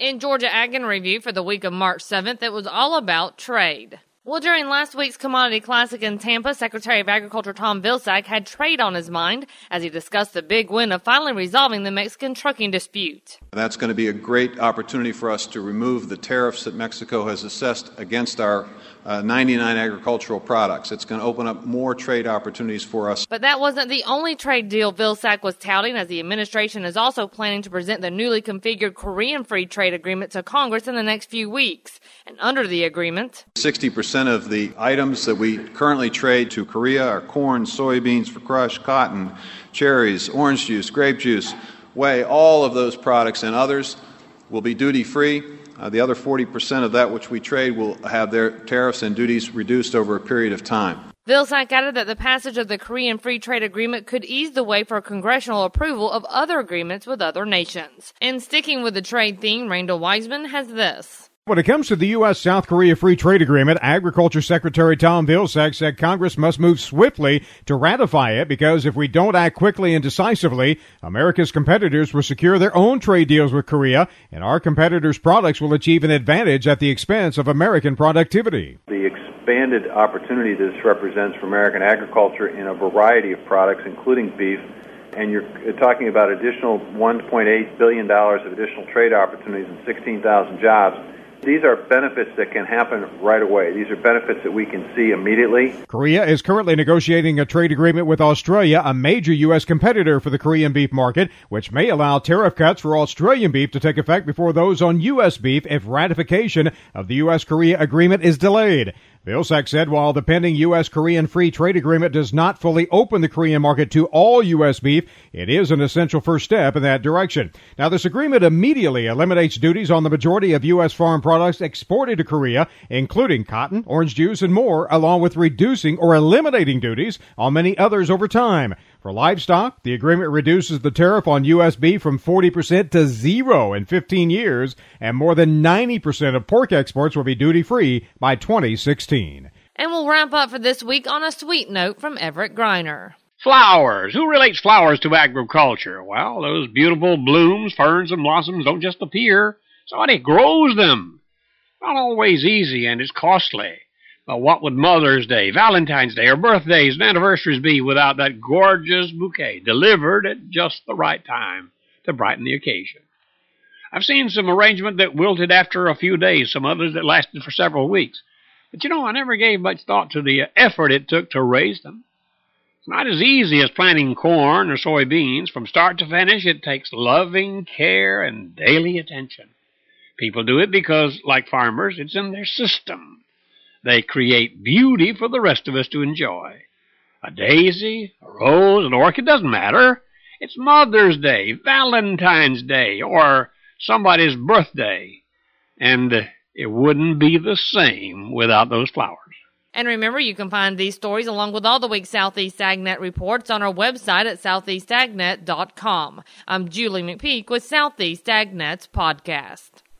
In Georgia Ag in Review for the week of March 7th, it was all about trade. Well, during last week's Commodity Classic in Tampa, Secretary of Agriculture Tom Vilsack had trade on his mind as he discussed the big win of finally resolving the Mexican trucking dispute. That's going to be a great opportunity for us to remove the tariffs that Mexico has assessed against our uh, 99 agricultural products. It's going to open up more trade opportunities for us. But that wasn't the only trade deal Vilsack was touting, as the administration is also planning to present the newly configured Korean Free Trade Agreement to Congress in the next few weeks. And under the agreement, 60% of the items that we currently trade to Korea are corn, soybeans for crush, cotton, cherries, orange juice, grape juice, whey, all of those products and others will be duty free. Uh, the other 40% of that which we trade will have their tariffs and duties reduced over a period of time. Vilsack added that the passage of the Korean Free Trade Agreement could ease the way for congressional approval of other agreements with other nations. And sticking with the trade theme, Randall Wiseman has this. When it comes to the U.S. South Korea Free Trade Agreement, Agriculture Secretary Tom Vilsack said Congress must move swiftly to ratify it because if we don't act quickly and decisively, America's competitors will secure their own trade deals with Korea and our competitors' products will achieve an advantage at the expense of American productivity. The expanded opportunity this represents for American agriculture in a variety of products, including beef, and you're talking about additional $1.8 billion of additional trade opportunities and 16,000 jobs these are benefits that can happen right away. These are benefits that we can see immediately. Korea is currently negotiating a trade agreement with Australia, a major U.S. competitor for the Korean beef market, which may allow tariff cuts for Australian beef to take effect before those on U.S. beef if ratification of the U.S. Korea agreement is delayed. Vilsack said while the pending U.S. Korean Free Trade Agreement does not fully open the Korean market to all U.S. beef, it is an essential first step in that direction. Now, this agreement immediately eliminates duties on the majority of U.S. farm products exported to Korea, including cotton, orange juice, and more, along with reducing or eliminating duties on many others over time. For livestock, the agreement reduces the tariff on U.S. beef from 40% to zero in 15 years, and more than 90% of pork exports will be duty free by 2016. And we'll wrap up for this week on a sweet note from Everett Griner. Flowers. Who relates flowers to agriculture? Well, those beautiful blooms, ferns, and blossoms don't just appear. Somebody grows them. Not always easy, and it's costly. But what would Mother's Day, Valentine's Day, or birthdays and anniversaries be without that gorgeous bouquet delivered at just the right time to brighten the occasion? I've seen some arrangement that wilted after a few days, some others that lasted for several weeks. But you know, I never gave much thought to the effort it took to raise them. It's not as easy as planting corn or soybeans. From start to finish, it takes loving care and daily attention. People do it because, like farmers, it's in their system. They create beauty for the rest of us to enjoy. A daisy, a rose, an orchid, doesn't matter. It's Mother's Day, Valentine's Day, or somebody's birthday. And it wouldn't be the same without those flowers. And remember, you can find these stories along with all the week's Southeast AgNet reports on our website at southeastagnet.com. I'm Julie McPeak with Southeast AgNet's podcast.